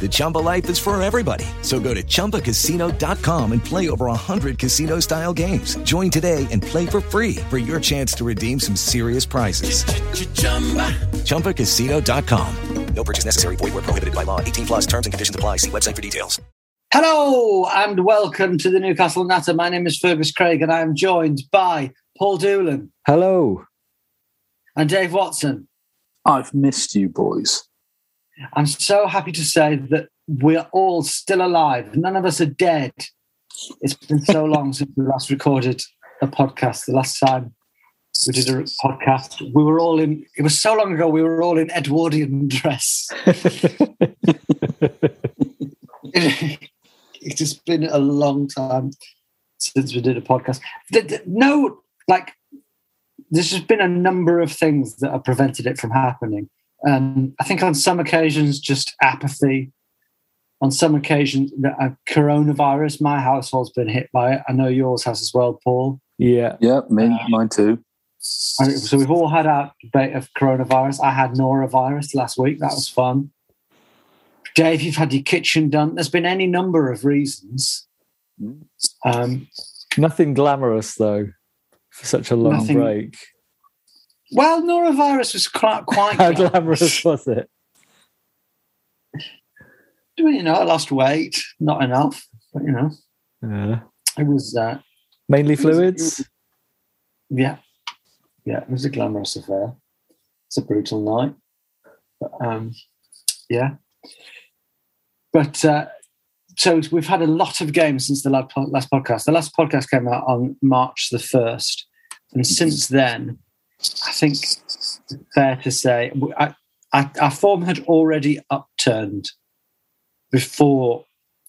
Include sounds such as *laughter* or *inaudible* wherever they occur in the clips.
The Chumba life is for everybody. So go to ChumbaCasino.com and play over 100 casino-style games. Join today and play for free for your chance to redeem some serious prizes. ChumbaCasino.com. No purchase necessary. Void where prohibited by law. 18 plus terms and conditions apply. See website for details. Hello and welcome to the Newcastle Natter. My name is Fergus Craig and I am joined by Paul Doolan. Hello. And Dave Watson. I've missed you, boys. I'm so happy to say that we're all still alive. None of us are dead. It's been so *laughs* long since we last recorded a podcast. The last time we did a podcast, we were all in, it was so long ago, we were all in Edwardian dress. *laughs* it has been a long time since we did a podcast. No, like, there's just been a number of things that have prevented it from happening. Um, I think on some occasions, just apathy. On some occasions, uh, coronavirus. My household's been hit by it. I know yours has as well, Paul. Yeah, yeah, me, uh, mine too. So we've all had our bit of coronavirus. I had norovirus last week. That was fun. Dave, you've had your kitchen done. There's been any number of reasons. Um, nothing glamorous though for such a long nothing, break. Well, norovirus was quite quite how glamorous was it? Do you know, I lost weight, not enough, but you know, yeah, it was uh, mainly fluids. It was, it was, yeah, yeah, it was a glamorous affair. It's a brutal night, but um, yeah. But uh, so we've had a lot of games since the last podcast. The last podcast came out on March the first, and since then I think fair to say I, I, our form had already upturned before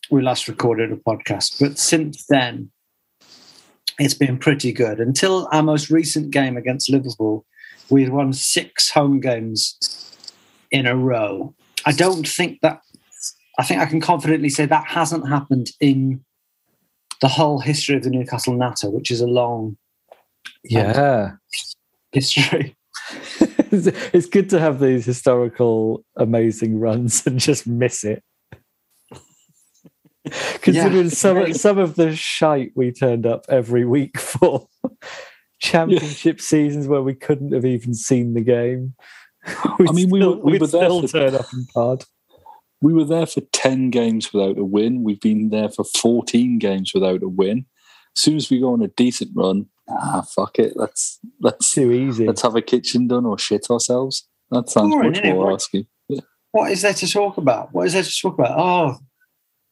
we last recorded a podcast, but since then it's been pretty good. Until our most recent game against Liverpool, we had won six home games in a row. I don't think that I think I can confidently say that hasn't happened in the whole history of the Newcastle Natter, which is a long um, yeah history. *laughs* it's good to have these historical amazing runs and just miss it. *laughs* Considering yeah, some great. some of the shite we turned up every week *laughs* for championship yeah. seasons where we couldn't have even seen the game. We'd I mean, we were, we were there for, turn up and pod. We were there for ten games without a win. We've been there for fourteen games without a win. As soon as we go on a decent run, ah, fuck it. Let's let's too easy. Let's have a kitchen done or shit ourselves. That sounds Boring, much more asking. Yeah. What is there to talk about? What is there to talk about? Oh,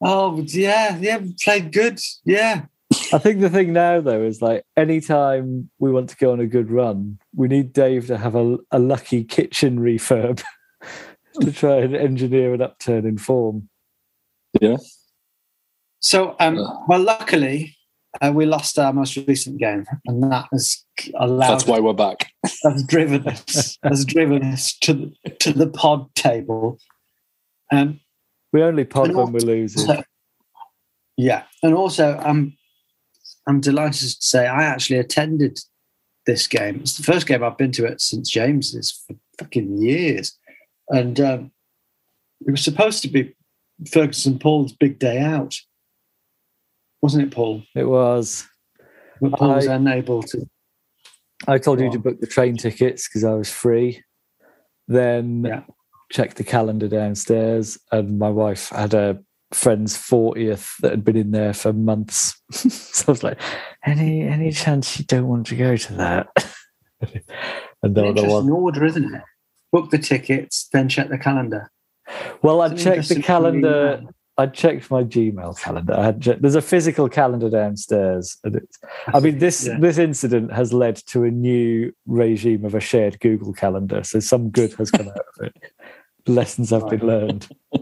oh, yeah, yeah, played good. Yeah. I think the thing now, though, is like anytime we want to go on a good run, we need Dave to have a, a lucky kitchen refurb *laughs* to try and engineer an upturn in form. Yeah. So, um, well, luckily, uh, we lost our most recent game, and that has allowed. That's why we're back. That's driven us. has driven us to the, to the pod table. Um, we only pod when we're losing. So, yeah, and also I'm I'm delighted to say I actually attended this game. It's the first game I've been to it since James's for fucking years, and um, it was supposed to be Ferguson Paul's big day out, wasn't it, Paul? It was. But Paul was I- unable to. I told you Go to book the train tickets because I was free. Then Yeah. checked the calendar downstairs, and my wife had a friend's fortieth that had been in there for months. *laughs* so I was like, "Any any chance you don't want to go to that?" *laughs* and there Interesting was. order, isn't it? Book the tickets, then check the calendar. Well, I checked the calendar. I checked my Gmail calendar. Checked, there's a physical calendar downstairs, and it's. I mean, this Yeah. this incident has led to a new regime of a shared Google calendar. So some good has come out of it. *laughs* Lessons have been learned. *laughs*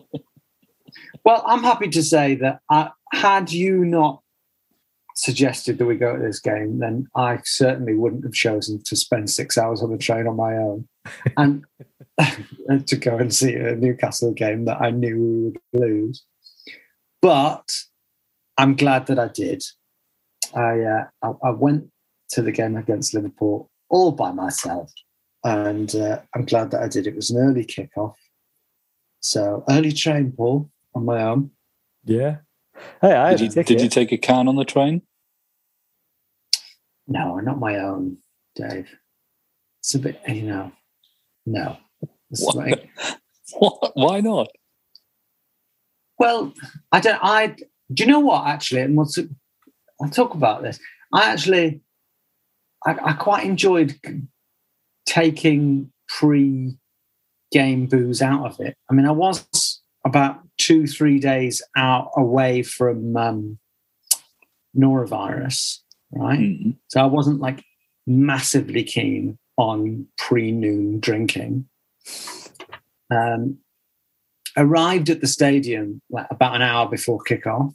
Well, I'm happy to say that I, had you not suggested that we go to this game, then I certainly wouldn't have chosen to spend six hours on the train on my own *laughs* and to go and see a Newcastle game that I knew we would lose. But I'm glad that I did. I, uh, I, I went to the game against Liverpool all by myself, and uh, I'm glad that I did. It was an early kickoff, so early train, Paul, on my own. Yeah. Hey, I Did you, did you take a can on the train? No, not my own, Dave. It's a bit, you know, no. It's What? like, *laughs* What? Why not? Well, I don't. I do you know what? Actually, and what's I'll talk about this. I actually, I, I quite enjoyed taking pre-game booze out of it. I mean, I was about two, three days out away from um, norovirus, right? Mm. So I wasn't like massively keen on pre-noon drinking. Um, arrived at the stadium like about an hour before kickoff.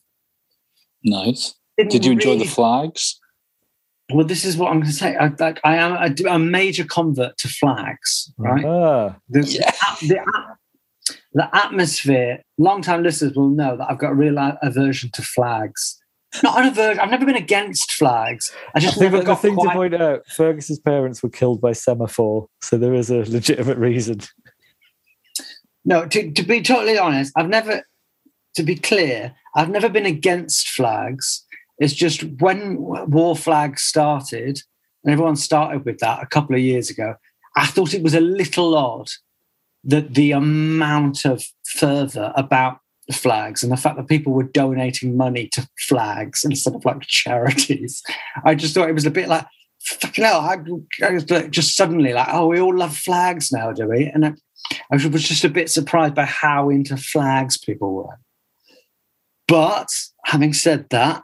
Nice. Didn't Did you enjoy really- the flags? Well, this is what I'm going to say. I, like, I am a, a major convert to flags, right? Ah, The, the, the, the atmosphere. Long-time listeners will know that I've got a real aversion to flags. Not an aversion. I've never been against flags. I I just think never that the got thing to point out: Fergus's parents were killed by semaphore, so there is a legitimate reason. No, to, to be totally honest, I've never, to be clear, I've never been against flags. It's just when war flags started, and everyone started with that a couple of years ago, I thought it was a little odd that the amount of fervour about flags and the fact that people were donating money to flags instead of like charities. I just thought it was a bit like, fucking hell, I, I just suddenly like, oh, we all love flags now, do we? And I, I was just a bit surprised by how into flags people were. But having said that,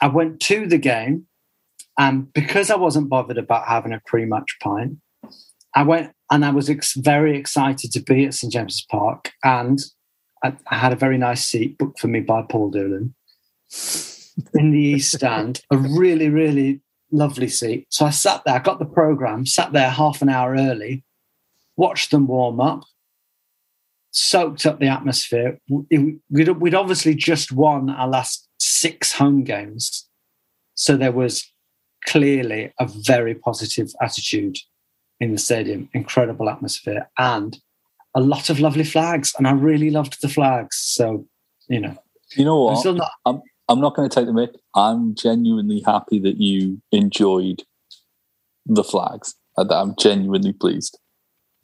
I went to the game, and because I wasn't bothered about having a pre-match pint, I went and I was ex- very excited to be at St James's Park, and I, I had a very nice seat booked for me by Paul Doolan in the East Stand, a really, really lovely seat. So I sat there, I got the program, sat there half an hour early, watched them warm up, soaked up the atmosphere. We'd, we'd obviously just won our last six home games. So there was clearly a very positive attitude in the stadium, incredible atmosphere, and a lot of lovely flags. And I really loved the flags. So, you know, You know I'm what? still not. I'm I'm not going to take the mic. I'm genuinely happy that you enjoyed the flags. I'm genuinely pleased.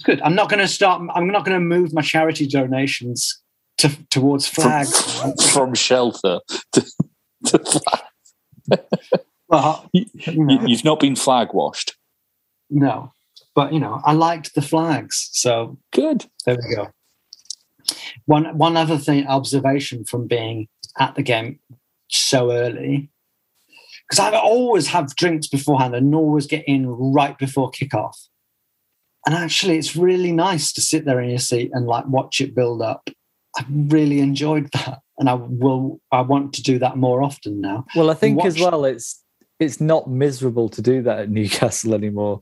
Good. I'm not going to start. I'm not going to move my charity donations to, towards flags. From shelter to, to flag. Well, You, you know, you've not been flag washed. no, but you know, I liked the flags, so Good. there we go. One one other thing observation from being at the game so early because I always have drinks beforehand and always get in right before kickoff. And actually, it's really nice to sit there in your seat and like watch it build up. I really enjoyed that, and I will. I want to do that more often now. Well, I think as well, it's it's not miserable to do that at Newcastle anymore.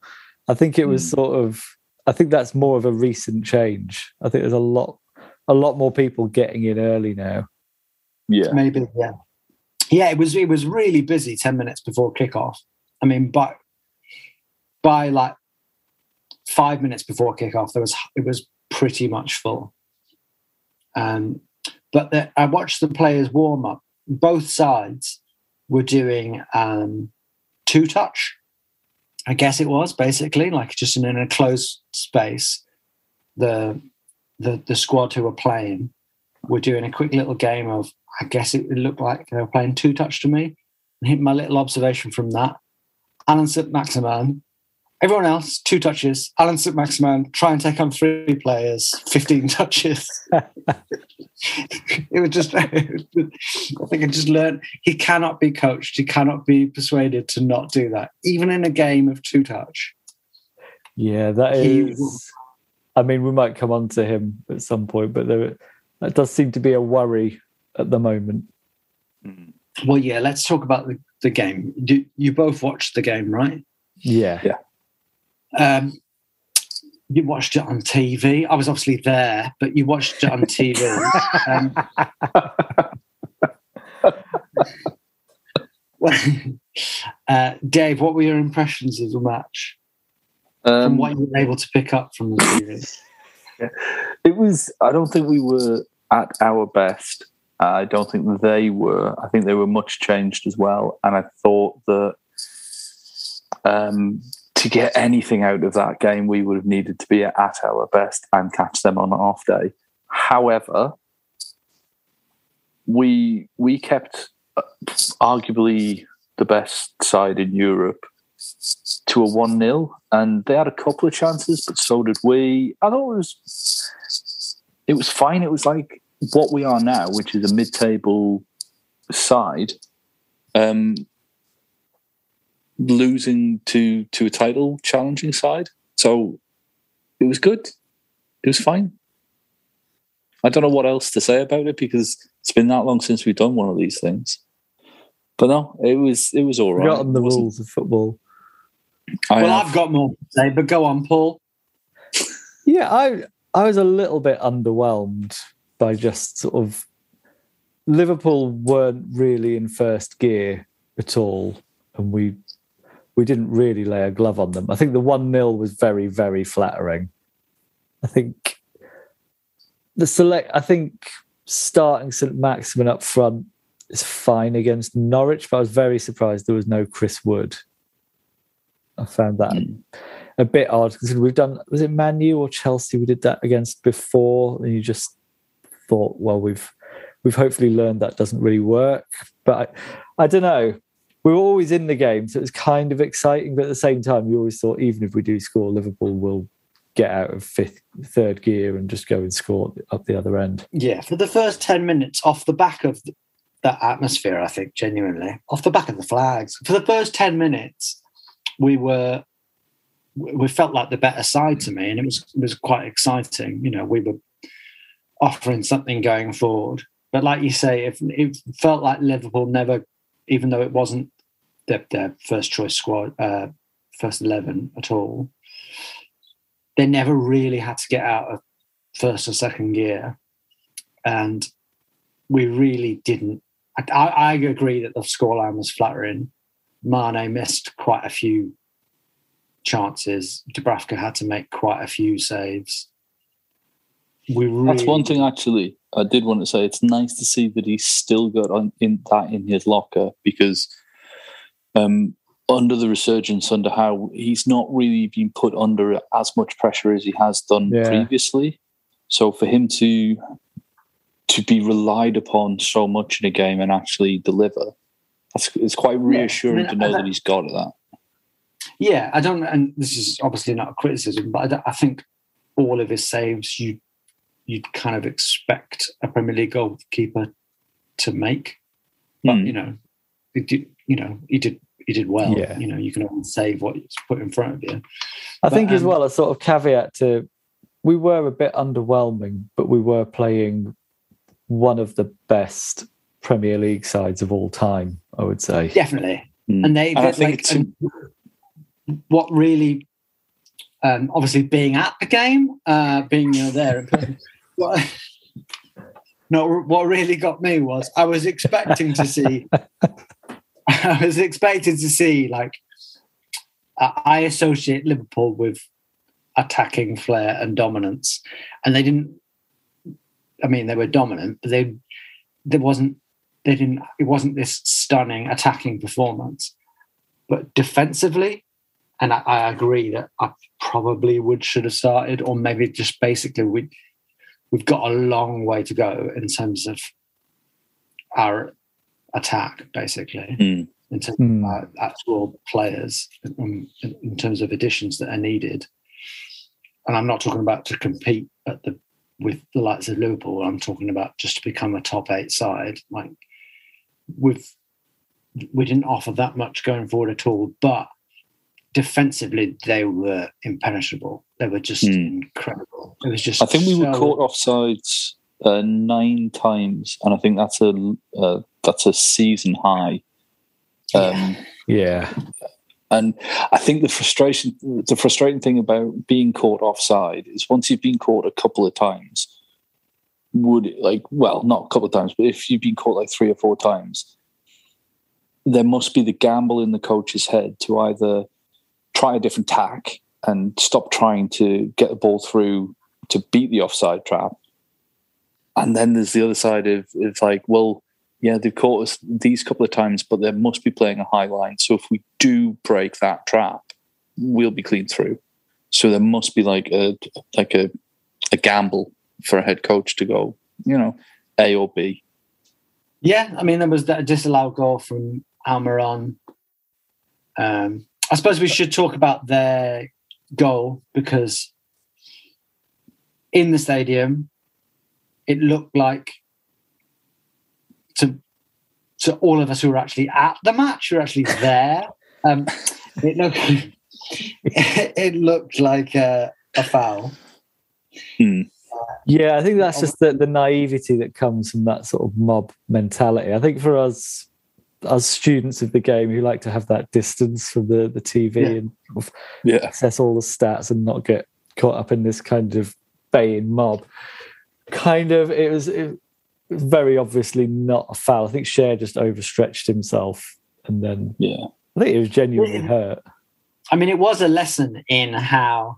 I think it was Hmm. sort of. I think that's more of a recent change. I think there's a lot, a lot more people getting in early now. Yeah. Maybe, yeah, yeah. It was it was really busy ten minutes before kickoff. I mean, by by like five minutes before kickoff, there was it was pretty much full. Um, but the, I watched the players warm up. Both sides were doing um, two touch. I guess it was basically like just in a closed space. The the the squad who were playing were doing a quick little game of. I guess it looked like they were playing two touch to me. And my little observation from that: Allan St. Maximin Everyone else, two touches. Allan St. Maximin, try and take on three players, 15 *laughs* touches. it was just, *laughs* I think I just learned he cannot be coached. He cannot be persuaded to not do that, even in a game of two touch. Yeah, that is. He, I mean, we might come on to him at some point, but there, that does seem to be a worry at the moment. Well, yeah, let's talk about the, the game. You, you both watched the game, right? Yeah. Yeah. Um, you watched it on TV. I was obviously there, but you watched it on TV. um, well, *laughs* uh, Dave, what were your impressions of the match? Um, from what you were able to pick up from the TV? *laughs* It was. I don't think we were at our best. I don't think they were. I think they were much changed as well. And I thought that um, to get anything out of that game, we would have needed to be at our best and catch them on off day. However, we we kept uh, arguably the best side in Europe to a one 0 and they had a couple of chances, but so did we. I thought it was it was fine. It was like what we are now, which is a mid table side. Um, losing to to a title challenging side. So it was good. It was fine. I don't know what else to say about it because it's been that long since we've done one of these things. But no, it was it was all right. Forgotten the rules of football. I well, have. I've got more to say, but go on, Paul. *laughs* Yeah, I I was a little bit underwhelmed by just sort of Liverpool weren't really in first gear at all, and we we didn't really lay a glove on them. I think the 1 0 was very, very flattering. I think the select, I think starting St. Maximin up front is fine against Norwich, but I was very surprised there was no Chris Wood. I found that mm. a bit odd because we've done, was it Manu or Chelsea we did that against before? And you just thought, well, we've we've hopefully learned that doesn't really work. But I, I don't know we were always in the game, so it was kind of exciting. But at the same time, you always thought even if we do score, Liverpool will get out of fifth, third gear and just go and score up the other end. Yeah, for the first ten minutes, off the back of that atmosphere, I think genuinely off the back of the flags, for the first ten minutes, we were we felt like the better side to me, and it was it was quite exciting. You know, we were offering something going forward. But like you say, if it felt like Liverpool never even though it wasn't their, their first choice squad, uh, first 11 at all, they never really had to get out of first or second gear. And we really didn't. I, I agree that the scoreline was flattering. Mane missed quite a few chances. Dubravka had to make quite a few saves. We really That's one thing, actually. I did want to say it's nice to see that he's still got on in that in his locker because um, under the resurgence under Howe he's not really been put under as much pressure as he has done yeah. previously. So for him to to be relied upon so much in a game and actually deliver, that's, it's quite reassuring yeah, I mean, to know that, that he's got that. Yeah, I don't, and this is obviously not a criticism, but I, I think all of his saves you you'd kind of expect a Premier League goalkeeper to make. But mm. you know, did, you know, he did he did well. Yeah. You know, you can only save what you put in front of you. I but, think as um, well a sort of caveat to we were a bit underwhelming, but we were playing one of the best Premier League sides of all time. I would say definitely, mm. and they, and like, what really um, obviously being at the game, uh, being you know, there. What, no, what really got me was I was expecting to see. *laughs* I was expecting to see like I associate Liverpool with attacking flair and dominance, and they didn't. I mean, they were dominant, but they there wasn't they didn't it wasn't this stunning attacking performance. But defensively, and I, I agree that I probably would should have started, or maybe just basically we we've got a long way to go in terms of our attack, basically, Mm. in terms Mm. of our actual players, in, in terms of additions that are needed. And I'm not talking about to compete at the with the likes of Liverpool. I'm talking about just to become a top eight side. Like with we didn't offer that much going forward at all, but defensively they were impenetrable. They were just Hmm. incredible. It was just I think we were caught offsides uh, nine times, and I think that's a uh, that's a season high. Um, Yeah. And I think the frustration, the frustrating thing about being caught offside is once you've been caught a couple of times, would it like well, not a couple of times, but if you've been caught like three or four times, there must be the gamble in the coach's head to either try a different tack and stop trying to get the ball through to beat the offside trap. And then there's the other side of it's like, well, yeah, they've caught us these couple of times, but they must be playing a high line. So if we do break that trap, we'll be clean through. So there must be like a like a a gamble for a head coach to go, you know, A or B. Yeah, I mean, there was that disallowed goal from Almiron. Um, I suppose we should talk about their goal because in the stadium, it looked like to to all of us who were actually at the match, who were actually *laughs* there. Um, it looked *laughs* it looked like a, a foul. Hmm. Yeah, I think that's just the, the naivety that comes from that sort of mob mentality. I think for us, as students of the game who like to have that distance from the, the TV Yeah. and sort of Yeah. access all the stats and not get caught up in this kind of baying mob, kind of, it was, it was very obviously not a foul. I think Schär just overstretched himself and then Yeah. I think he was genuinely Yeah. hurt. I mean, it was a lesson in how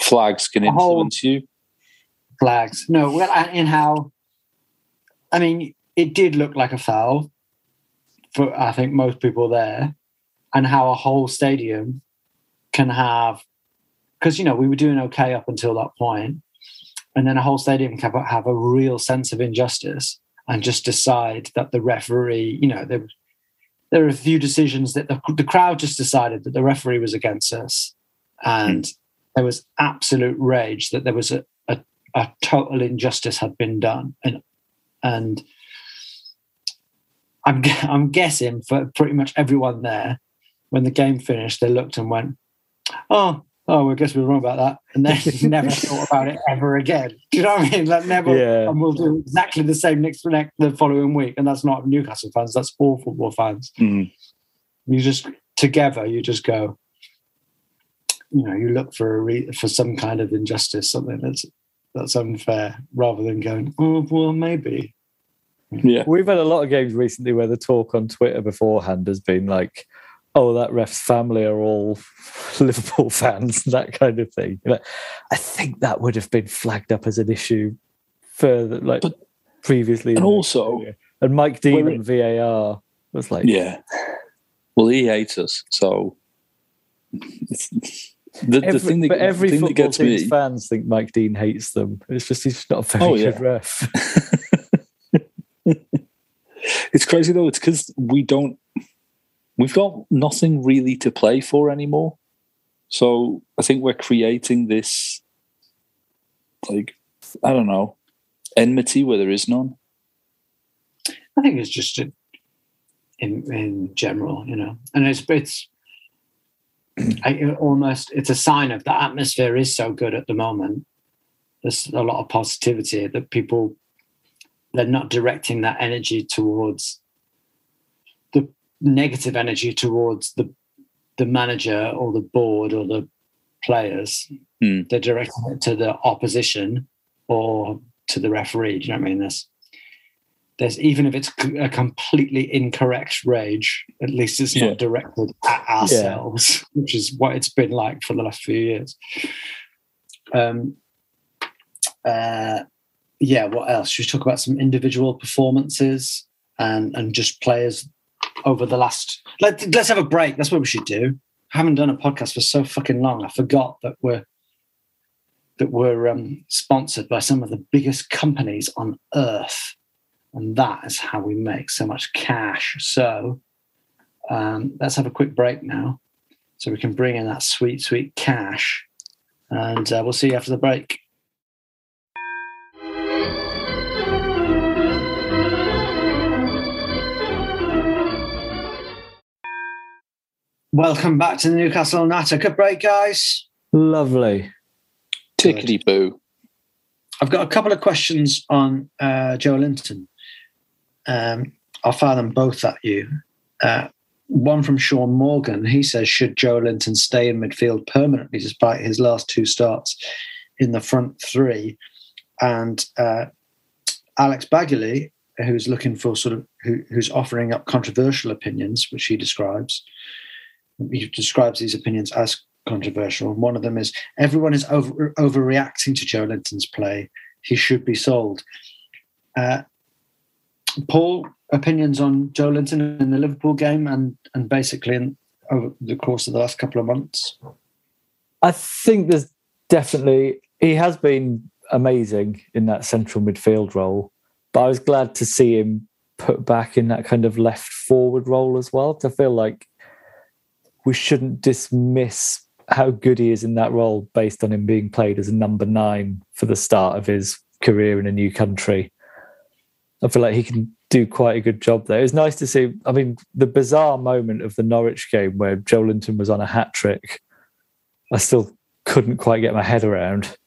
Flags can influence you. flags. No, well, uh, in how. I mean, it did look like a foul for I think most people there, and how a whole stadium can have, because you know we were doing okay up until that point, and then a whole stadium can have, have a real sense of injustice and just decide that the referee, you know, there there are a few decisions that the, the crowd just decided that the referee was against us, and hmm. there was absolute rage that there was a, a, a total injustice had been done, and and I'm *laughs* I'm guessing for pretty much everyone there, when the game finished, they looked and went, "Oh, oh, well, I guess we were wrong about that," and then *laughs* never thought about it ever again. Do you know what I mean? Like never, Yeah. and we'll do exactly the same next next the following week, and that's not Newcastle fans, that's all football fans. Mm. You just together, you just go. You know, you look for a re- for some kind of injustice, something that's that's unfair, rather than going, "Oh, well, maybe." Yeah. We've had a lot of games recently where the talk on Twitter beforehand has been like, "Oh, that ref's family are all *laughs* Liverpool fans," *laughs* that kind of thing. Like, I think that would have been flagged up as an issue further, like But- previously. and also- and Mike Dean VAR was like, Yeah. Well, he hates us, so *laughs* the, Every, the thing that, but every the thing that football gets team's me, fans think Mike Dean hates them. It's just he's not a very Oh, good yeah. ref. It's crazy though. It's because we don't, we've got nothing really to play for anymore. So I think we're creating this, like, I don't know, enmity where there is none. I think it's just a, in in general, you know, and it's it's *clears throat* I, almost it's a sign of the atmosphere is so good at the moment. There's a lot of positivity that people they're not directing that energy towards the negative energy towards the the manager or the board or the players. Hmm. They're directing it to the opposition or to the referee. Do you know what I mean? There's there's even if it's a completely incorrect rage, at least it's Yeah. not directed at ourselves, which is what it's been like for the last few years. Um, uh, yeah, what else? Should we talk about some individual performances and and just players over the last? Let, let's have a break. That's what we should do. I haven't done a podcast for so fucking long. I forgot that we're that we're um, sponsored by some of the biggest companies on earth, and that is how we make so much cash. So um, let's have a quick break now, so we can bring in that sweet, sweet cash, and uh, we'll see you after the break. Welcome back to the Newcastle Natter. Good break, guys. Lovely. Tickety boo. I've got a couple of questions on uh, Joelinton. Um, I'll fire them both at you. Uh, one from Sean Morgan. He says, Should Joelinton stay in midfield permanently despite his last two starts in the front three? And uh, Alex Bagley, who's looking for sort of, who, who's offering up controversial opinions, which he describes, he describes these opinions as controversial. One of them is everyone is over, overreacting to Joelinton's play. He should be sold. Uh, Paul, opinions on Joelinton in the Liverpool game and and basically in, over the course of the last couple of months. I think there's definitely he has been amazing in that central midfield role, but I was glad to see him put back in that kind of left forward role as well. To feel like we shouldn't dismiss how good he is in that role based on him being played as a number nine for the start of his career in a new country. I feel like he can do quite a good job there. It's nice to see. I mean, the bizarre moment of the Norwich game where Joelinton was on a hat trick, I still couldn't quite get my head around.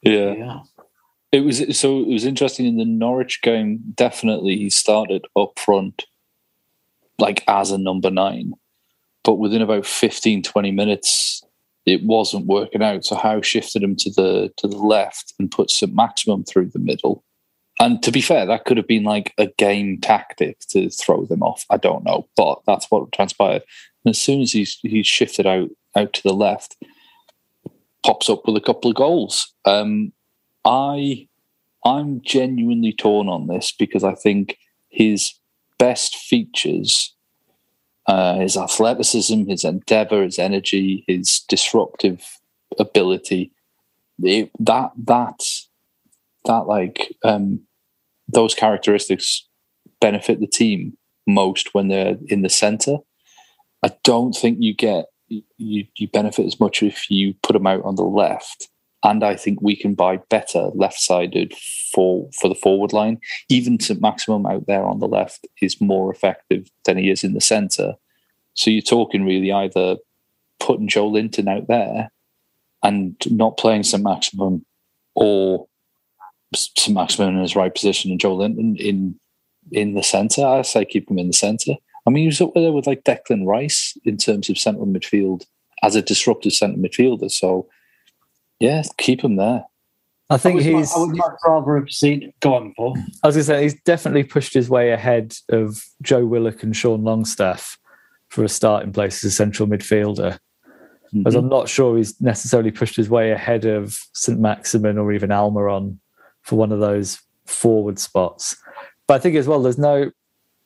Yeah. yeah. It was so it was interesting in the Norwich game. Definitely, he started up front like as a number nine. But within about 15, 20 minutes, it wasn't working out. So Howe shifted him to the to the left and put St Maximin through the middle. And to be fair, that could have been like a game tactic to throw them off. I don't know, but that's what transpired. And as soon as he's he's shifted out out to the left, pops up with a couple of goals. Um, I I'm genuinely torn on this because I think his best features uh, his athleticism, his endeavor, his energy, his disruptive ability. It, that that that like um, those characteristics benefit the team most when they're in the center. I don't think you get you you benefit as much if you put them out on the left and I think we can buy better left-sided for for the forward line. Even St Maximin out there on the left is more effective than he is in the centre. So you're talking really either putting Joelinton out there and not playing St Maximin, or St Maximin in his right position and Joelinton in in the centre. I say keep him in the centre. I mean, he was up there with like Declan Rice in terms of central midfield as a disruptive centre midfielder. So yeah, keep him there. I think I he's. I would much rather have seen. Go on, Paul. I was going to say he's definitely pushed his way ahead of Joe Willock and Sean Longstaff for a starting place as a central midfielder. Mm-hmm. As I'm not sure he's necessarily pushed his way ahead of St Maximin or even Almiron for one of those forward spots. But I think as well, there's no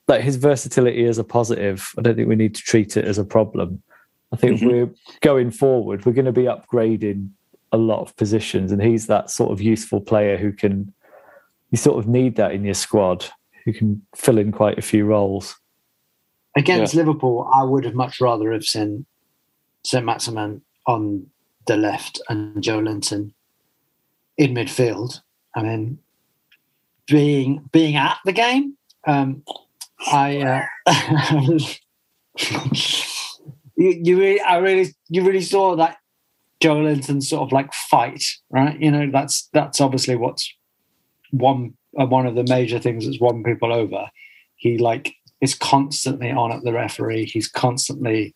like his versatility is a positive. I don't think we need to treat it as a problem. I think mm-hmm. we're going forward, we're going to be upgrading a lot of positions, and he's that sort of useful player who can. You sort of need that in your squad, who can fill in quite a few roles. Against yeah. Liverpool, I would have much rather have seen St Maximin on the left and Joelinton in midfield. I mean, being being at the game, um, I uh, *laughs* you, you really, I really, you really saw that Joelinton sort of like fight, right? You know, that's that's obviously what's one uh, one of the major things that's won people over. He like is constantly on at the referee. He's constantly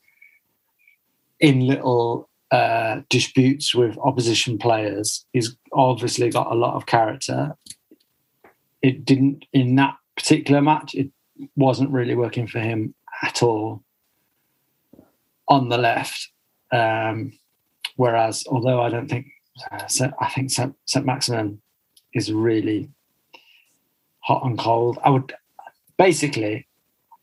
in little uh, disputes with opposition players. He's obviously got a lot of character. It didn't in that particular match. It wasn't really working for him at all on the left. Um, Whereas, although I don't think uh, I think St. St. Maximin is really hot and cold. I would basically,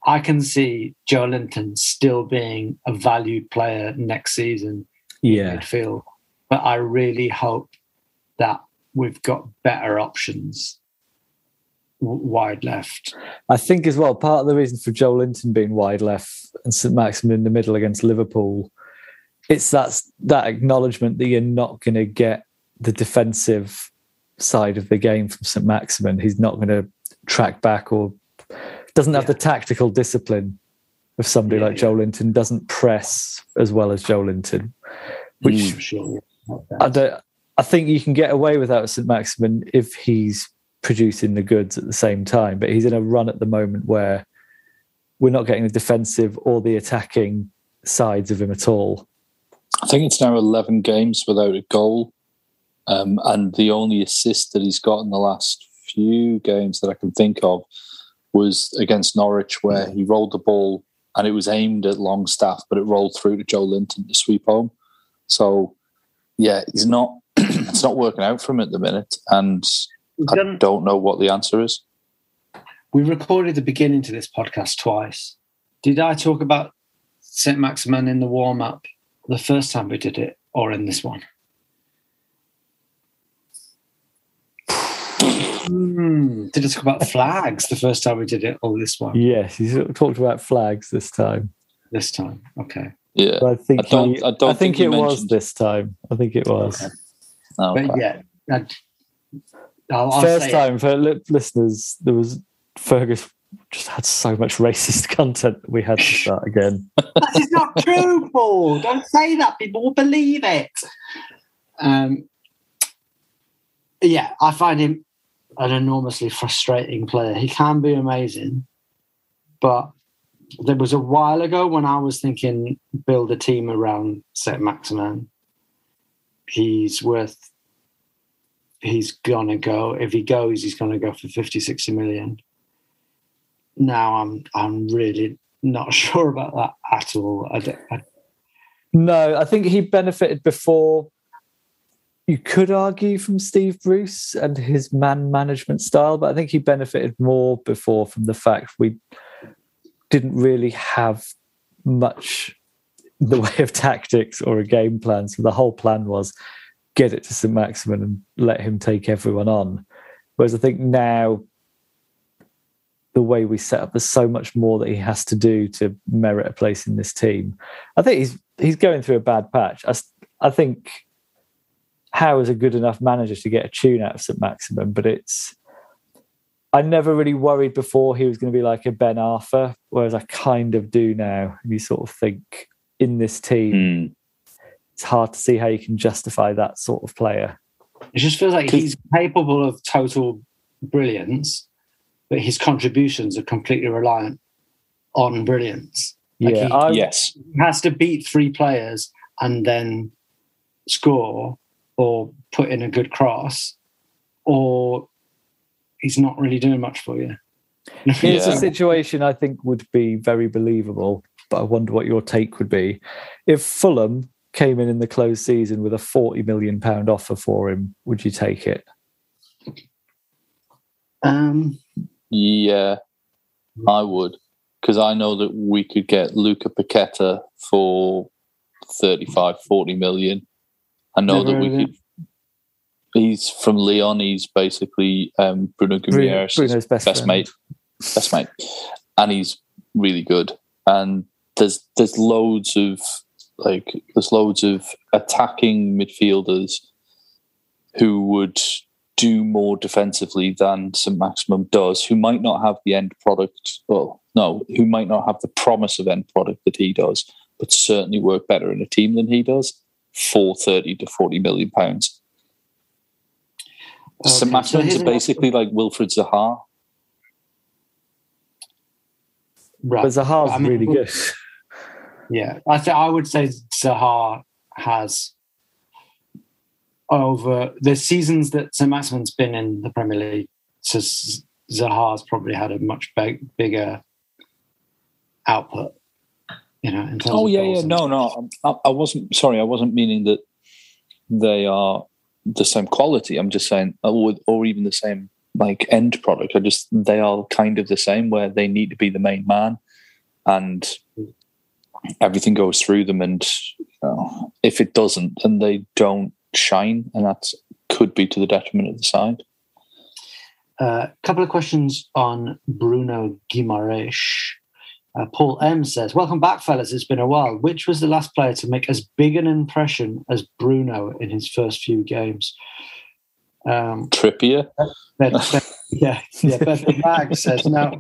I can see Joelinton still being a valued player next season Yeah. in midfield, but I really hope that we've got better options wide left. I think as well, part of the reason for Joelinton being wide left and St. Maximin in the middle against Liverpool, it's that, that acknowledgement that you're not going to get the defensive side of the game from St. Maximin. He's not going to track back or doesn't have the tactical discipline of somebody Yeah, like Joelinton, doesn't press as well as Joelinton, which For sure. I don't. I think you can get away without St Maximin if he's producing the goods at the same time. But he's in a run at the moment where we're not getting the defensive or the attacking sides of him at all. I think it's now 11 games without a goal. Um, and the only assist that he's got in the last few games that I can think of was against Norwich, where he rolled the ball and it was aimed at Longstaff, but it rolled through to Joelinton to sweep home. So, yeah, he's not. *clears throat* it's not working out for him at the minute, and I don't know what the answer is. We recorded the beginning to this podcast twice. Did I talk about St. Maximin in the warm up the first time we did it or in this one? Hmm. Did I talk about flags the first time we did it or this one? Yes, he's talked about flags this time. This time. Okay. Yeah, But I think I don't- he- I don't think, think he it was this time. I think it was No, But okay. yeah. I'd- I'll, I'll first say it. time for listeners. There was Fergus just had so much *laughs* racist content we had to start again. that is not true, Paul. Don't say that. People will believe it. Um, yeah, I find him an enormously frustrating player. He can be amazing, but there was a while ago when I was thinking build a team around St Maximin. He's worth. He's gonna go. If he goes, he's gonna go for 50, 60 million. Now I'm I'm really not *laughs* sure about that at all. I don't, I, No, I think he benefited before. You could argue from Steve Bruce and his man management style, but I think he benefited more before from the fact we didn't really have much the *laughs* way of tactics or a game plan. So the whole plan was get it to St. Maximin and let him take everyone on. Whereas I think now the way we set up, there's so much more that he has to do to merit a place in this team. I think he's he's going through a bad patch. I, I think Howe is a good enough manager to get a tune out of St Maximin, but it's I never really worried before he was going to be like a Ben Arfa, whereas I kind of do now. And you sort of think in this team, Hmm. it's hard to see how you can justify that sort of player. it just feels like he's capable of total brilliance, but his contributions are completely reliant on brilliance. Like Yeah, he, I, yes, he has to beat three players and then score or put in a good cross, or he's not really doing much for you. Here's Yeah. a situation I think would be very believable, but I wonder what your take would be. If Fulham came in in the closed season with a 40 million pound offer for him, would you take it? Um, yeah, I would because I know that we could get Luca Paqueta for 35, 40 million. I know Never that we could. He's from Lyon. He's basically um, Bruno Guimaraes' Bruno's best best friend. mate, best mate, and he's really good. And there's there's loads of like there's loads of attacking midfielders who would do more defensively than St Maximin does, who might not have the end product. Well, no, who might not have the promise of end product that he does, but certainly work better in a team than he does. For thirty to forty million pounds. Okay, St so Maximin's here's are basically like Wilfried Zaha. right. But Zaha's I mean, really good. Yeah, I th- I would say Zaha has over uh, the seasons that St Maximin's been in the Premier League. So Zaha's probably had a much big, bigger output. You know, in terms Oh of yeah, yeah. No, no. I, I wasn't sorry. I wasn't meaning that they are the same quality. I'm just saying, uh, or, or even the same like end product. I just they are kind of the same where they need to be the main man, and everything goes through them. And you know, if it doesn't, then they don't shine, and that could be to the detriment of the side. A uh, couple of questions on Bruno Guimaraes. Uh, Paul M says, Welcome back, fellas. It's been a while. Which was the last player to make as big an impression as Bruno in his first few games? Um, Trippier? Ben, yeah, yeah. Bedford Mag says, now,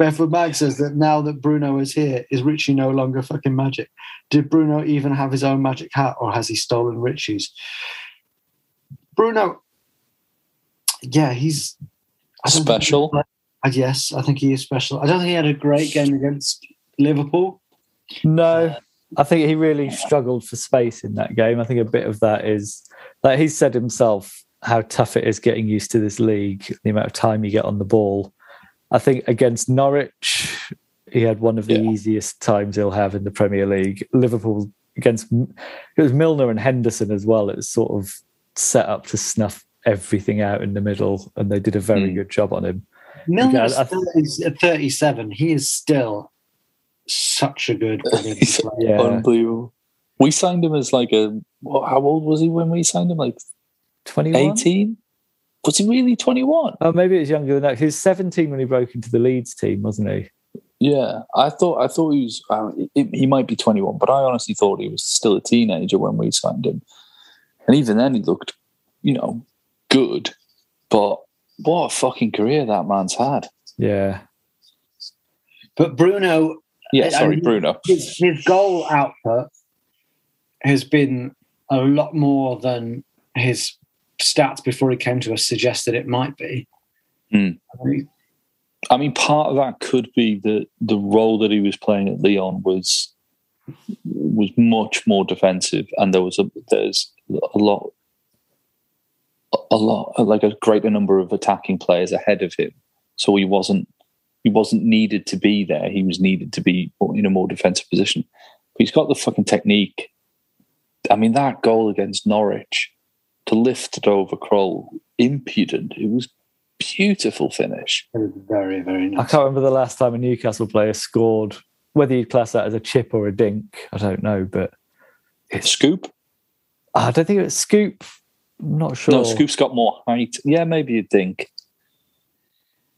Bedford Mag says that now that Bruno is here, is Richie no longer fucking magic? Did Bruno even have his own magic hat or has he stolen Richie's? Bruno, yeah, he's special. Uh, yes, I think he is special. I don't think he had a great game against Liverpool. No, I think he really struggled for space in that game. I think a bit of that is like he said himself how tough it is getting used to this league, the amount of time you get on the ball. I think against Norwich, he had one of the yeah. easiest times he'll have in the Premier League. Liverpool against it was Milner and Henderson as well. It was sort of set up to snuff everything out in the middle, and they did a very mm. good job on him. Milner is at 37. He is still such a good *laughs* yeah. Unbelievable. We signed him as like a, how old was he when we signed him? Like 21? 18? Was he really 21? Oh, maybe it was younger than that. He was 17 when he broke into the Leeds team, wasn't he? Yeah, I thought I thought he was. Um, he might be 21, but I honestly thought he was still a teenager when we signed him. And even then, he looked, you know, good. But what a fucking career that man's had. Yeah. But Bruno. Yeah, sorry, I Bruno. His, his goal output has been a lot more than his stats before he came to us suggested it might be. Mm. I, mean, I mean, part of that could be that the role that he was playing at Lyon was was much more defensive, and there was a there's a lot a lot like a greater number of attacking players ahead of him, so he wasn't he wasn't needed to be there. He was needed to be in a more defensive position. But he's got the fucking technique. I mean, that goal against Norwich to lift it over Krul, impudent. It was beautiful finish. Very, very nice. I can't remember the last time a Newcastle player scored. Whether you'd class that as a chip or a dink, I don't know, but it's scoop. I don't think it's scoop. I'm not sure. No, Scoop's got more height. Yeah, maybe a dink.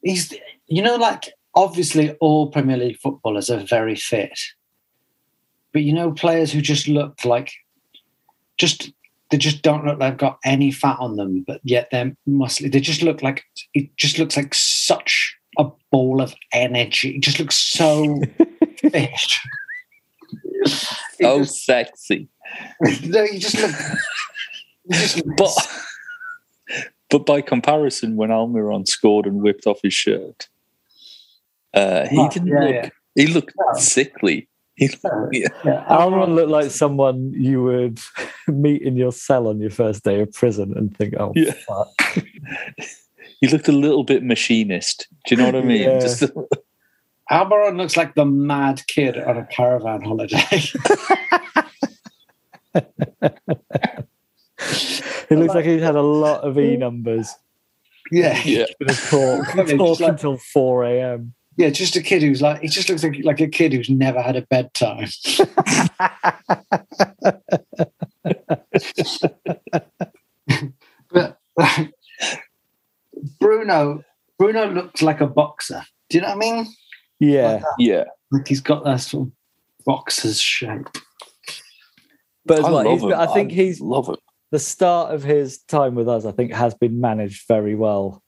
He's, you know, like obviously all Premier League footballers are very fit, but you know, players who just look like just they just don't look like they've got any fat on them, but yet they're muscly. They just look like it just looks like such a ball of energy. It just looks so *laughs* fit. Oh, just, sexy. no, you just look. You just look but, but by comparison, when Almiron scored and whipped off his shirt, uh, he oh, didn't yeah, look. Yeah. He looked sickly yeah. yeah. Almiron looked like someone you would *laughs* meet in your cell on your first day of prison and think, oh, yeah. fuck. *laughs* he looked a little bit machinist. Do you know what I mean? Yeah. Just *laughs* Almiron looks like the mad kid on a caravan holiday. he looks like he's had a lot of E numbers. Yeah. Yeah. Talk, talk like, until 4 a.m. Yeah, just a kid who's like he just looks like, like a kid who's never had a bedtime. *laughs* but like, Bruno, Bruno looks like a boxer. Do you know what I mean? Yeah, like yeah. Like he's got that sort of boxer's shape. But as I well, I think I he's love it. The start of his time with us, I think, has been managed very well.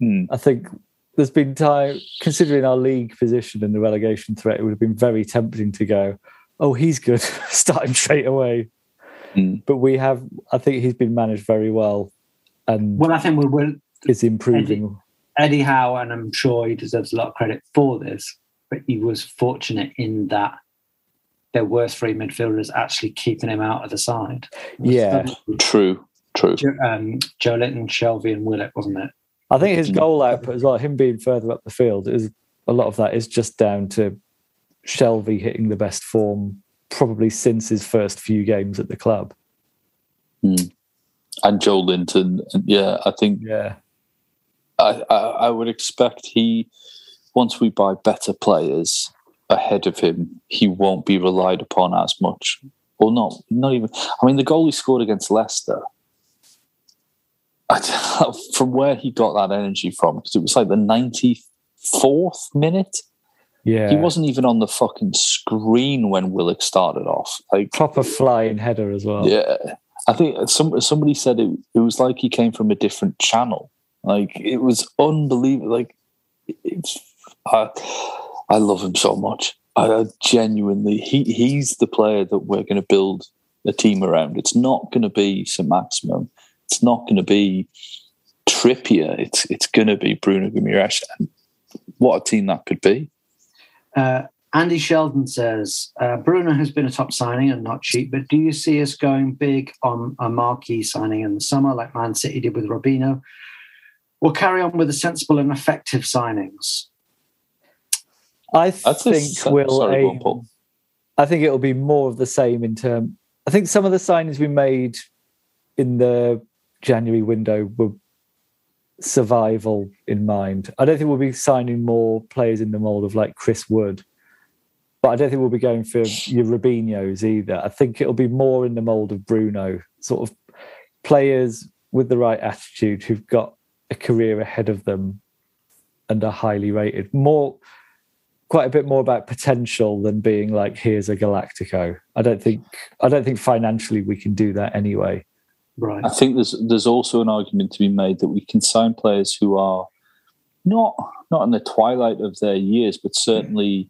Hmm. I think there's been time, considering our league position and the relegation threat, it would have been very tempting to go, oh, he's good, *laughs* start him straight away. Mm. But we have, I think he's been managed very well. And well, I think we're, we're is improving. Eddie, Eddie Howe, and I'm sure he deserves a lot of credit for this, but he was fortunate in that there were three midfielders actually keeping him out of the side. Yeah, true, true. Um, Joelinton, Shelvey, and Willock, wasn't it? I think his goal output as well, him being further up the field, is a lot of that is just down to Shelvey hitting the best form probably since his first few games at the club. Mm. and Joelinton. Linton, yeah, I think yeah, I, I, I would expect he once we buy better players ahead of him, he won't be relied upon as much. Or not, not even. I mean, the goal he scored against Leicester. I, *laughs* from where he got that energy from, because it was like the ninety fourth minute. Yeah, he wasn't even on the fucking screen when Willock started off. Like proper flying header as well. Yeah, I think some somebody said it. It was like he came from a different channel. Like it was unbelievable. Like it's, I, I love him so much. I genuinely, he he's the player that we're going to build a team around. It's not going to be St Maximin. It's not going to be Trippier. It's it's going to be Bruno Guimaraes. And what a team that could be. Uh, Andy Sheldon says uh, Bruno has been a top signing and not cheap, but do you see us going big on a marquee signing in the summer like Man City did with Robinho? We'll carry on with the sensible and effective signings. I think we'll sorry, aim, I think it'll be more of the same in term. I think some of the signings we made in the January window were survival in mind. I don't think we'll be signing more players in the mold of like Chris Wood, but I don't think we'll be going for your Robinhos either. I think it'll be more in the mold of Bruno, sort of players with the right attitude who've got a career ahead of them and are highly rated. More quite a bit more about potential than being like here's a galactico i don't think i don't think financially we can do that anyway right i think there's there's also an argument to be made that we can sign players who are not not in the twilight of their years but certainly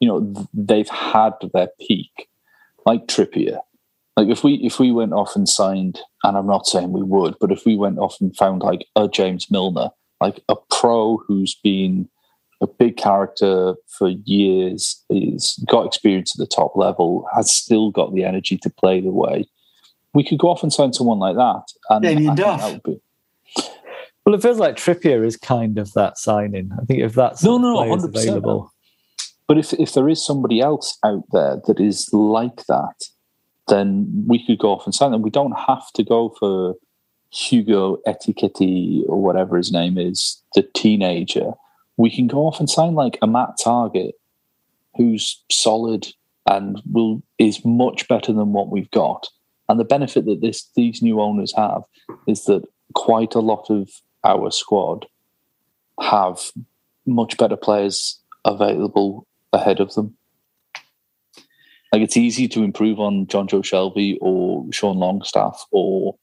you know they've had their peak like trippier like if we if we went off and signed and i'm not saying we would but if we went off and found like a james milner like a pro who's been a big character for years, is got experience at the top level, has still got the energy to play the way. We could go off and sign someone like that. And Damien Duff. Be... Well, it feels like Trippier is kind of that signing. I think if that's no, no, no, available. But if if there is somebody else out there that is like that, then we could go off and sign them. We don't have to go for Hugo Ekitike or whatever his name is, the teenager we can go off and sign like a Matt Targett, who's solid and will is much better than what we've got. And the benefit that this these new owners have is that quite a lot of our squad have much better players available ahead of them. Like it's easy to improve on Jonjo Shelvey or Sean Longstaff or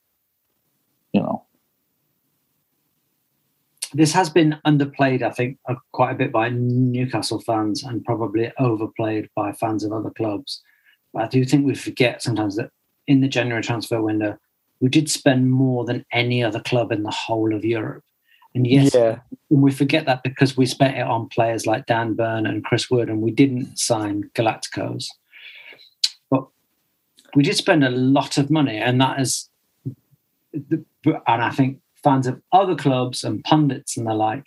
you know this has been underplayed, I think, uh, quite a bit by Newcastle fans and probably overplayed by fans of other clubs. But I do think we forget sometimes that in the January transfer window, we did spend more than any other club in the whole of Europe. And yes, yeah. we forget that because we spent it on players like Dan Burn and Chris Wood, and we didn't sign Galacticos. But we did spend a lot of money, and that is, and I think fans of other clubs and pundits and the like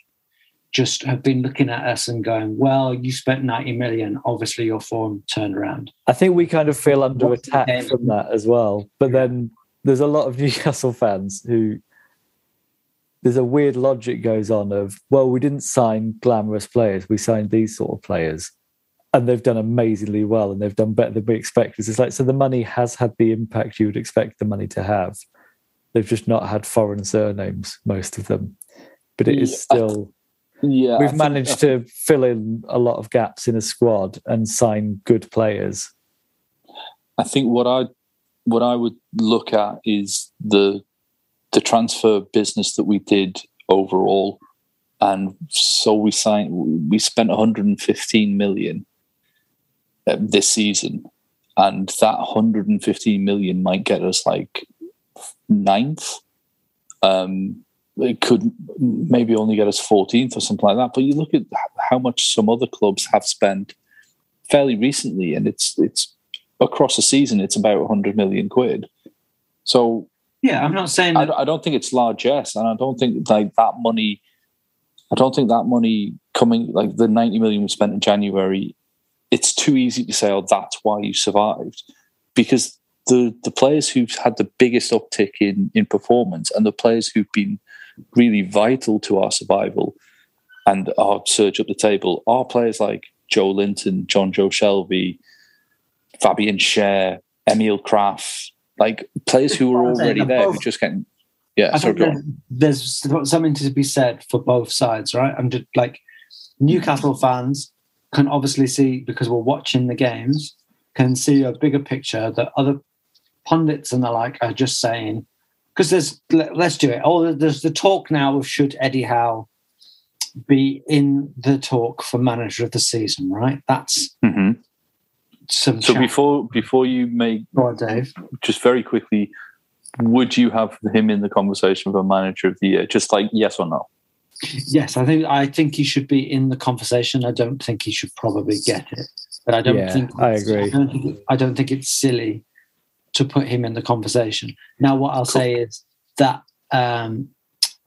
just have been looking at us and going, well, you spent 90 million. Obviously, your form turned around. I think we kind of feel under attack from that as well. But then there's a lot of *laughs* Newcastle fans who there's a weird logic goes on of, well, we didn't sign glamorous players, we signed these sort of players. And they've done amazingly well and they've done better than we expected. It's like, so the money has had the impact you would expect the money to have. They've just not had foreign surnames, most of them. But it is still. Yeah, we've managed to fill in a lot of gaps in a squad and sign good players. I think what I what I would look at is the the transfer business that we did overall, and so we signed we spent 115 million uh, this season, and that 115 million might get us like ninth. Um, it could maybe only get us 14th or something like that. But you look at how much some other clubs have spent fairly recently, and it's it's across a season, it's about 100 million quid. So yeah, I'm not saying I, I, don't think it's largesse, and I don't think like that money. I don't think that money coming like the 90 million we spent in January. It's too easy to say, "Oh, that's why you survived," because the the players who've had the biggest uptick in in performance and the players who've been really vital to our survival and our surge up the table are players like Joelinton, John Joe Shelby, Fabian Schär, Emil Krafth, like players who were already there who just getting yeah. I sorry, think there's something to be said for both sides, right? I'm just like Newcastle fans can obviously see because we're watching the games, can see a bigger picture that other pundits and the like are just saying because there's let, us do it. Oh, there's the talk now of should Eddie Howe be in the talk for manager of the season, right? That's Mhm. some. So chat. before before you make Go on, Dave. just very quickly, would you have him in the conversation for manager of the year? Just like yes or no? Yes, I think I think he should be in the conversation. I don't think he should probably get it, but I don't Yeah, think I agree. I don't think, I don't think it's silly to put him in the conversation. Now, what I'll say is that um,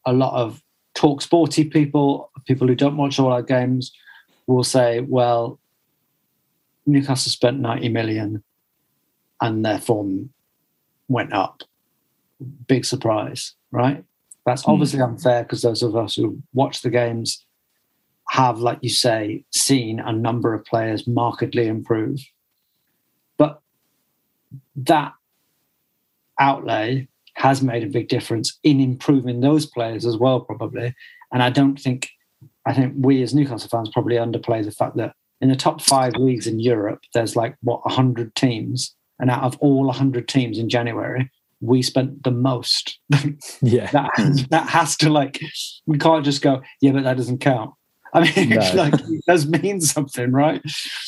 a lot of talk sporty people, people who don't watch all our games, will say, "Well, Newcastle spent ninety million, and their form went up. Big surprise, right?" That's Hmm. obviously unfair because those of us who watch the games have, like you say, seen a number of players markedly improve. But that outlay has made a big difference in improving those players as well, probably. And I don't think, I think we as Newcastle fans probably underplay the fact that in the top five leagues in Europe, there's like, what, 100 teams. And out of all 100 teams in January, we spent the most. *laughs* Yeah. that, that has to, like, we can't just go, yeah, but that doesn't count. *laughs* I mean, No. like, it does mean something, right?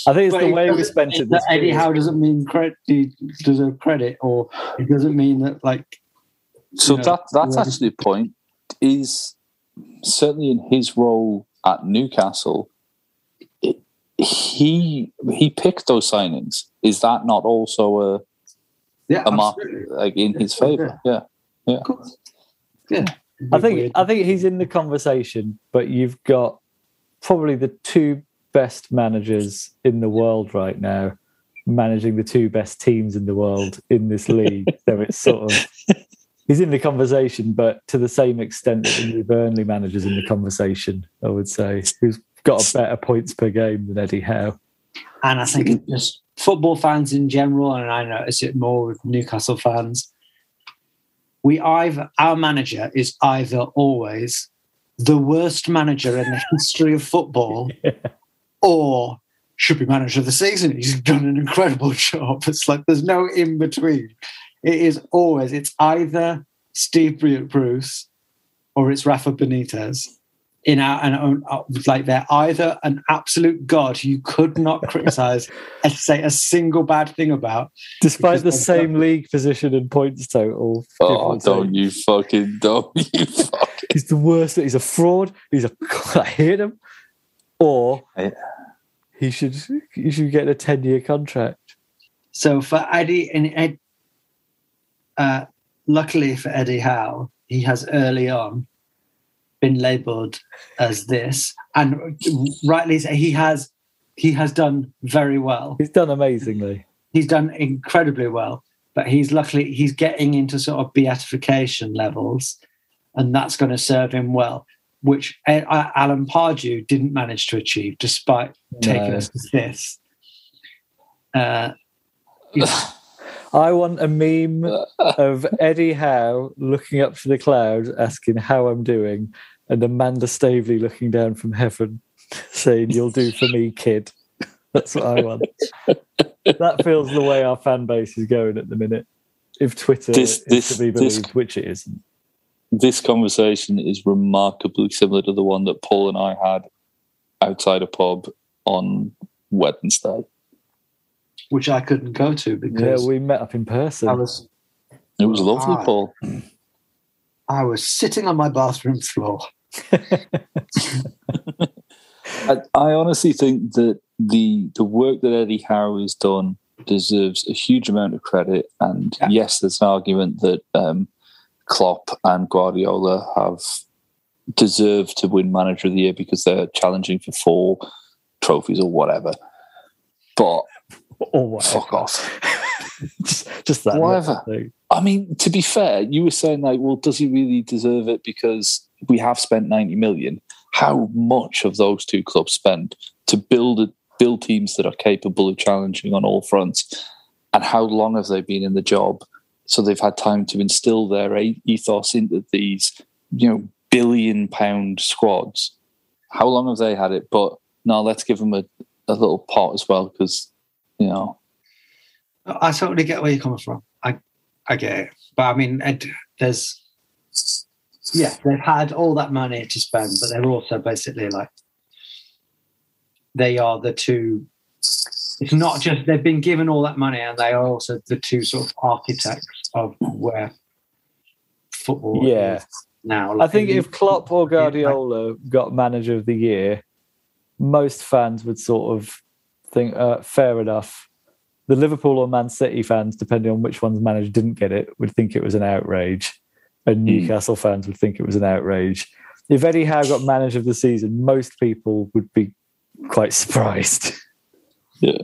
I think it's But the way we doesn't spent it. that Eddie. Howe doesn't mean credit, he deserve credit, or it doesn't mean that, like, So you know, that that's yeah. actually the point. Is certainly in his role at Newcastle, it, he he picked those signings. Is that not also a yeah, a mark like in his favour? Yeah, yeah. Of course. Yeah. I think Weird. I think he's in the conversation, but you've got probably the two best managers in the world right now, managing the two best teams in the world in this league. *laughs* so it's sort of he's in the conversation, but to the same extent that the new Burnley managers in the conversation, I would say, who's got a better points per game than Eddie Howe. And I think it's just football fans in general, and I notice it more with Newcastle fans. We either our manager is either always the worst manager in the *laughs* history of football, *laughs* or should be manager of the season. He's done an incredible *laughs* job. It's like there's no in between. It is always it's either Steve Bruce or it's Rafa Benitez in our and own uh, like they're either an absolute god you could not criticize and say a single bad thing about Despite the Because same league position and points total. Oh, don't you fucking don't you fucking he's the worst. He's a fraud. He's a. *laughs* I hate him. Or he should. He should get a ten-year contract. so for eddie and ed uh luckily for eddie howe he has early on been labeled as this and rightly so, he has he has done very well He's done amazingly. he's done incredibly well but he's luckily he's getting into sort of beatification levels and that's going to serve him well which A- A- alan pardew didn't manage to achieve despite taking No. us to this uh, *laughs* I want a meme of Eddie Howe looking up to the cloud, asking how I'm doing, and Amanda Staveley looking down from heaven, *laughs* saying, "You'll do for me, kid." That's what I want. that feels the way our fan base is going at the minute. If Twitter This- is this- to be this- believed, which it isn't. This conversation is remarkably similar to the one that Paul and I had outside a pub on Wednesday. which i couldn't go to Yeah, because we met up in person. i was It was lovely, Ah. Paul. i was sitting on my bathroom floor *laughs* I, I honestly think that the the work that Eddie Howe has done deserves a huge amount of credit. And Yeah. yes, there's an argument that um, Klopp and Guardiola have deserved to win Manager of the Year because they're challenging for four trophies or whatever. But or whatever. fuck off. *laughs* just, just that. Whatever. thing. I mean, to be fair, you were saying like, well, does he really deserve it because we have spent ninety million? How much of those two clubs spend to build a, build teams that are capable of challenging on all fronts, and how long have they been in the job? So they've had time to instill their ethos into these, you know, billion pound squads. How long have they had it? But now let's give them a, a little pot as well because, you know, I totally get where you're coming from. I I get it, but I mean, Ed, there's yeah, they've had all that money to spend, but they're also basically like they are the two. It's not just they've been given all that money, and they are also the two sort of architects of where football Yeah. is now. I Like, think you- if Klopp or Guardiola got manager of the year, most fans would sort of think, uh, fair enough. The Liverpool or Man City fans, depending on which one's manager didn't get it, would think it was an outrage. And Newcastle fans would think it was an outrage. If Eddie Howe got manager of the season, most people would be quite *laughs* surprised. yeah,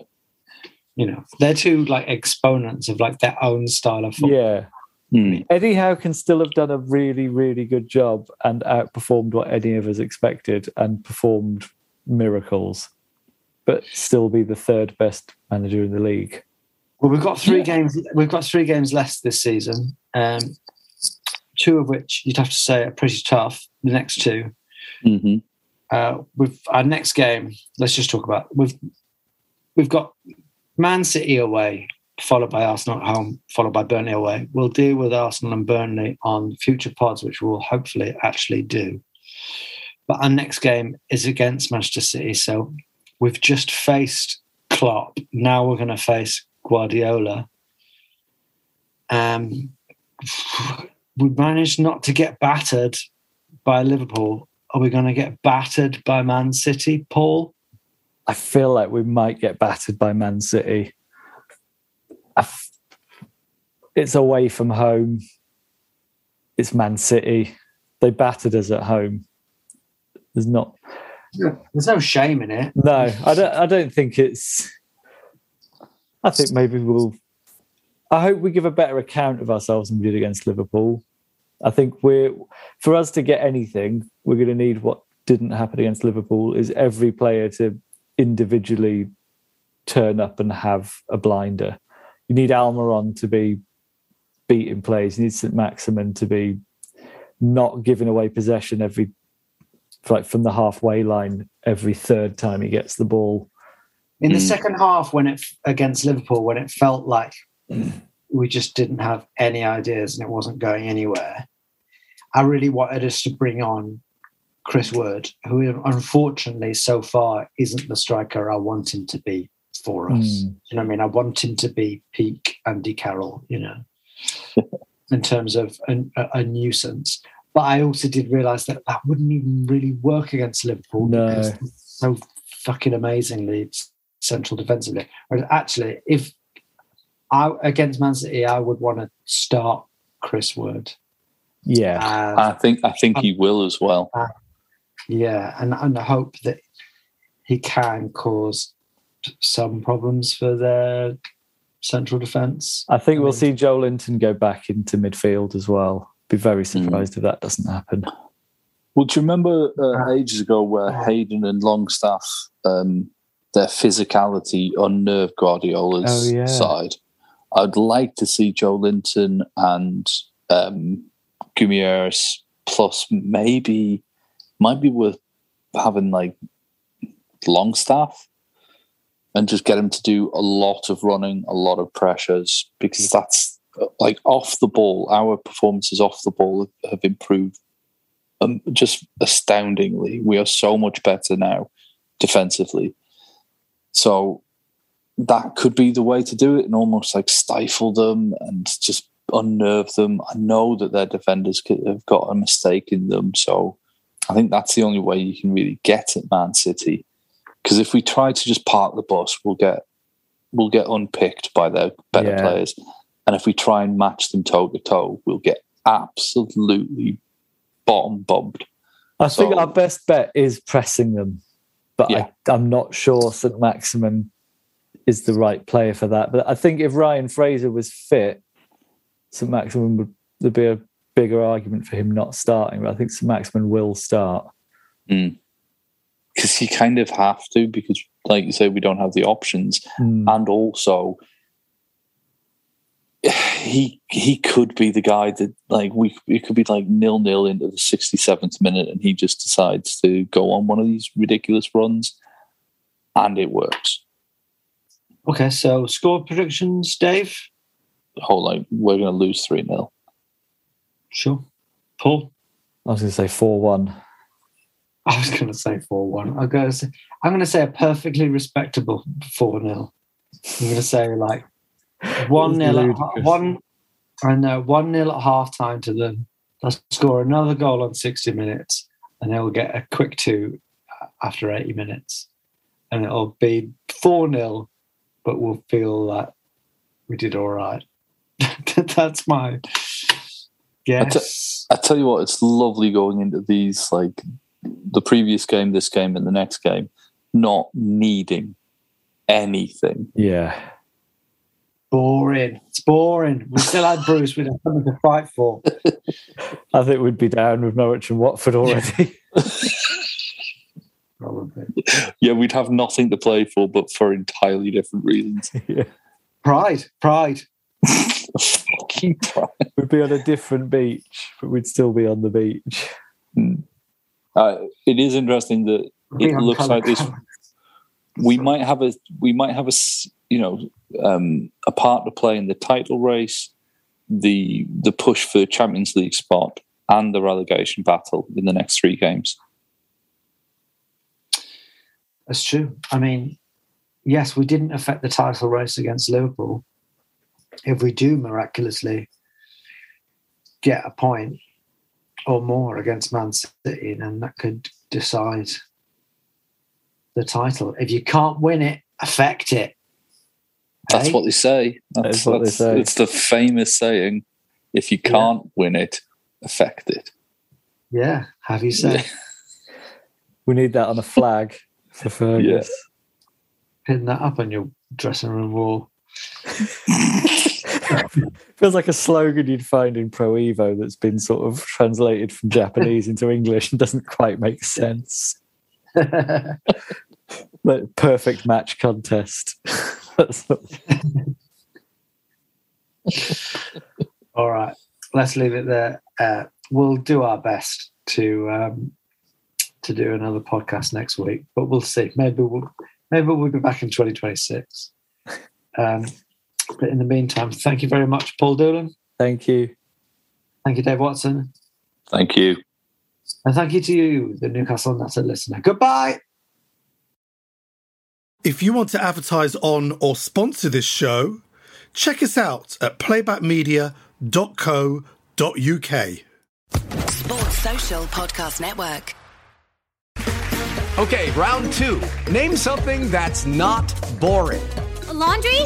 you know, they're two like exponents of like their own style of football. Yeah. Hmm. Eddie Howe can still have done a really, really good job and outperformed what any of us expected and performed miracles, but still be the third best manager in the league. Well, we've got three games. We've got three games left this season. Um, two of which you'd have to say are pretty tough. The next two. hmm Uh, with our next game, let's just talk about we've we've got Man City away, followed by Arsenal at home, followed by Burnley away. We'll deal with Arsenal and Burnley on future pods, which we'll hopefully actually do. But our next game is against Manchester City, so we've just faced Klopp. Now we're going to face Guardiola. Um, *sighs* we managed not to get battered by Liverpool. Are we going to get battered by Man City, Paul? I feel like we might get battered by Man City. F- It's away from home. It's Man City. They battered us at home. There's not There's no shame in it. No, I don't. I don't think it's. I think maybe we'll. I hope we give a better account of ourselves than we did against Liverpool. I think we're for us to get anything, we're going to need what didn't happen against Liverpool is every player to individually turn up and have a blinder. You need Almiron to be beating plays. You need St Maximin to be not giving away possession every like from the halfway line every third time he gets the ball. In the Mm. second half, when it against Liverpool, when it felt like we just didn't have any ideas and it wasn't going anywhere, I really wanted us to bring on Chris Wood, who unfortunately so far isn't the striker I want him to be for us. Mm. You know what I mean? I want him to be peak Andy Carroll, you know, *laughs* in terms of a, a, a nuisance. But I also did realize that that wouldn't even really work against Liverpool No. because they're so fucking amazingly central defensively. Whereas actually, if I against Man City, I would want to start Chris Wood. Yeah, as I think I think he will as well. Yeah, and and I hope that he can cause some problems for their central defence. I think we'll mean- see Joelinton go back into midfield as well. Be very surprised if that doesn't happen. Well, do you remember uh, ages ago where Hayden and Longstaff, um, their physicality unnerved Guardiola's Oh, yeah. side? I'd like to see Joelinton and um, Guimaraes plus maybe might be worth having like Longstaff and just get him to do a lot of running, a lot of pressures because that's like off the ball. Our performances off the ball have, improved um, just astoundingly. We are so much better now defensively. So that could be the way to do it and almost like stifle them and just unnerve them. I know that their defenders have got a mistake in them. So I think that's the only way you can really get at Man City. Because if we try to just park the bus, we'll get we'll get unpicked by their better Yeah. players. And if we try and match them toe to toe, we'll get absolutely bottom bombed. I think our best bet is pressing them, but Yeah. I, I'm not sure St Maximin is the right player for that. But I think if Ryan Fraser was fit, St Maximin would there'd be a bigger argument for him not starting. But I think St will start. Mm because you kind of have to because like you say we don't have the options mm. and also he he could be the guy that like we it could be like nil nil into the 67th minute and he just decides to go on one of these ridiculous runs and it works okay so score predictions dave whole like we're going to lose 3 0 sure paul i was going to say 4 1 I was going to say 4 1. I'm going to say, I'm going to say a perfectly respectable 4 0. I'm going to say like *laughs* 1 0 at, 1 I know 1 0 at half time to them. They'll score another goal on 60 minutes and they'll get a quick two uh, after 80 minutes. And it'll be 4 0, but we'll feel that we did all right. *laughs* That's my guess. I, t- I tell you what, it's lovely going into these like the previous game, this game, and the next game, not needing anything. Yeah. Boring. It's boring. We still had Bruce. We'd have something to fight for. *laughs* I think we'd be down with Norwich and Watford already. *laughs* Probably. Yeah, we'd have nothing to play for, but for entirely different reasons. *laughs* yeah. Pride. Pride. Fucking pride. We'd be on a different beach, but we'd still be on the beach. Mm. Uh, it is interesting that it looks like this. We might have a we might have a you know um, a part to play in the title race, the the push for Champions League spot, and the relegation battle in the next three games. That's true. I mean, yes, we didn't affect the title race against Liverpool. If we do miraculously get a point, or more against Man City, and that could decide the title. If you can't win it, affect it. That's what they say. That's, that is what they say. It's the famous saying: "If you can't yeah. win it, affect it." Yeah, have you said? Yeah. *laughs* We need that on a flag for Fergus. Yeah. Pin that up on your dressing room wall. *laughs* *laughs* Feels like a slogan you'd find in Pro Evo that's been sort of translated from Japanese into English and doesn't quite make sense. *laughs* like perfect match contest. *laughs* All right, let's leave it there. Uh, we'll do our best to um, to do another podcast next week, but we'll see. Maybe we'll maybe we'll be back in 2026. Um, but in the meantime, thank you very much, Paul Doolan. Thank you. Thank you, Dave Watson. Thank you. And thank you to you, the Newcastle Natter listener. Goodbye. If you want to advertise on or sponsor this show, check us out at playbackmedia.co.uk. Sports Social Podcast Network. Okay, round two. Name something that's not boring. A laundry?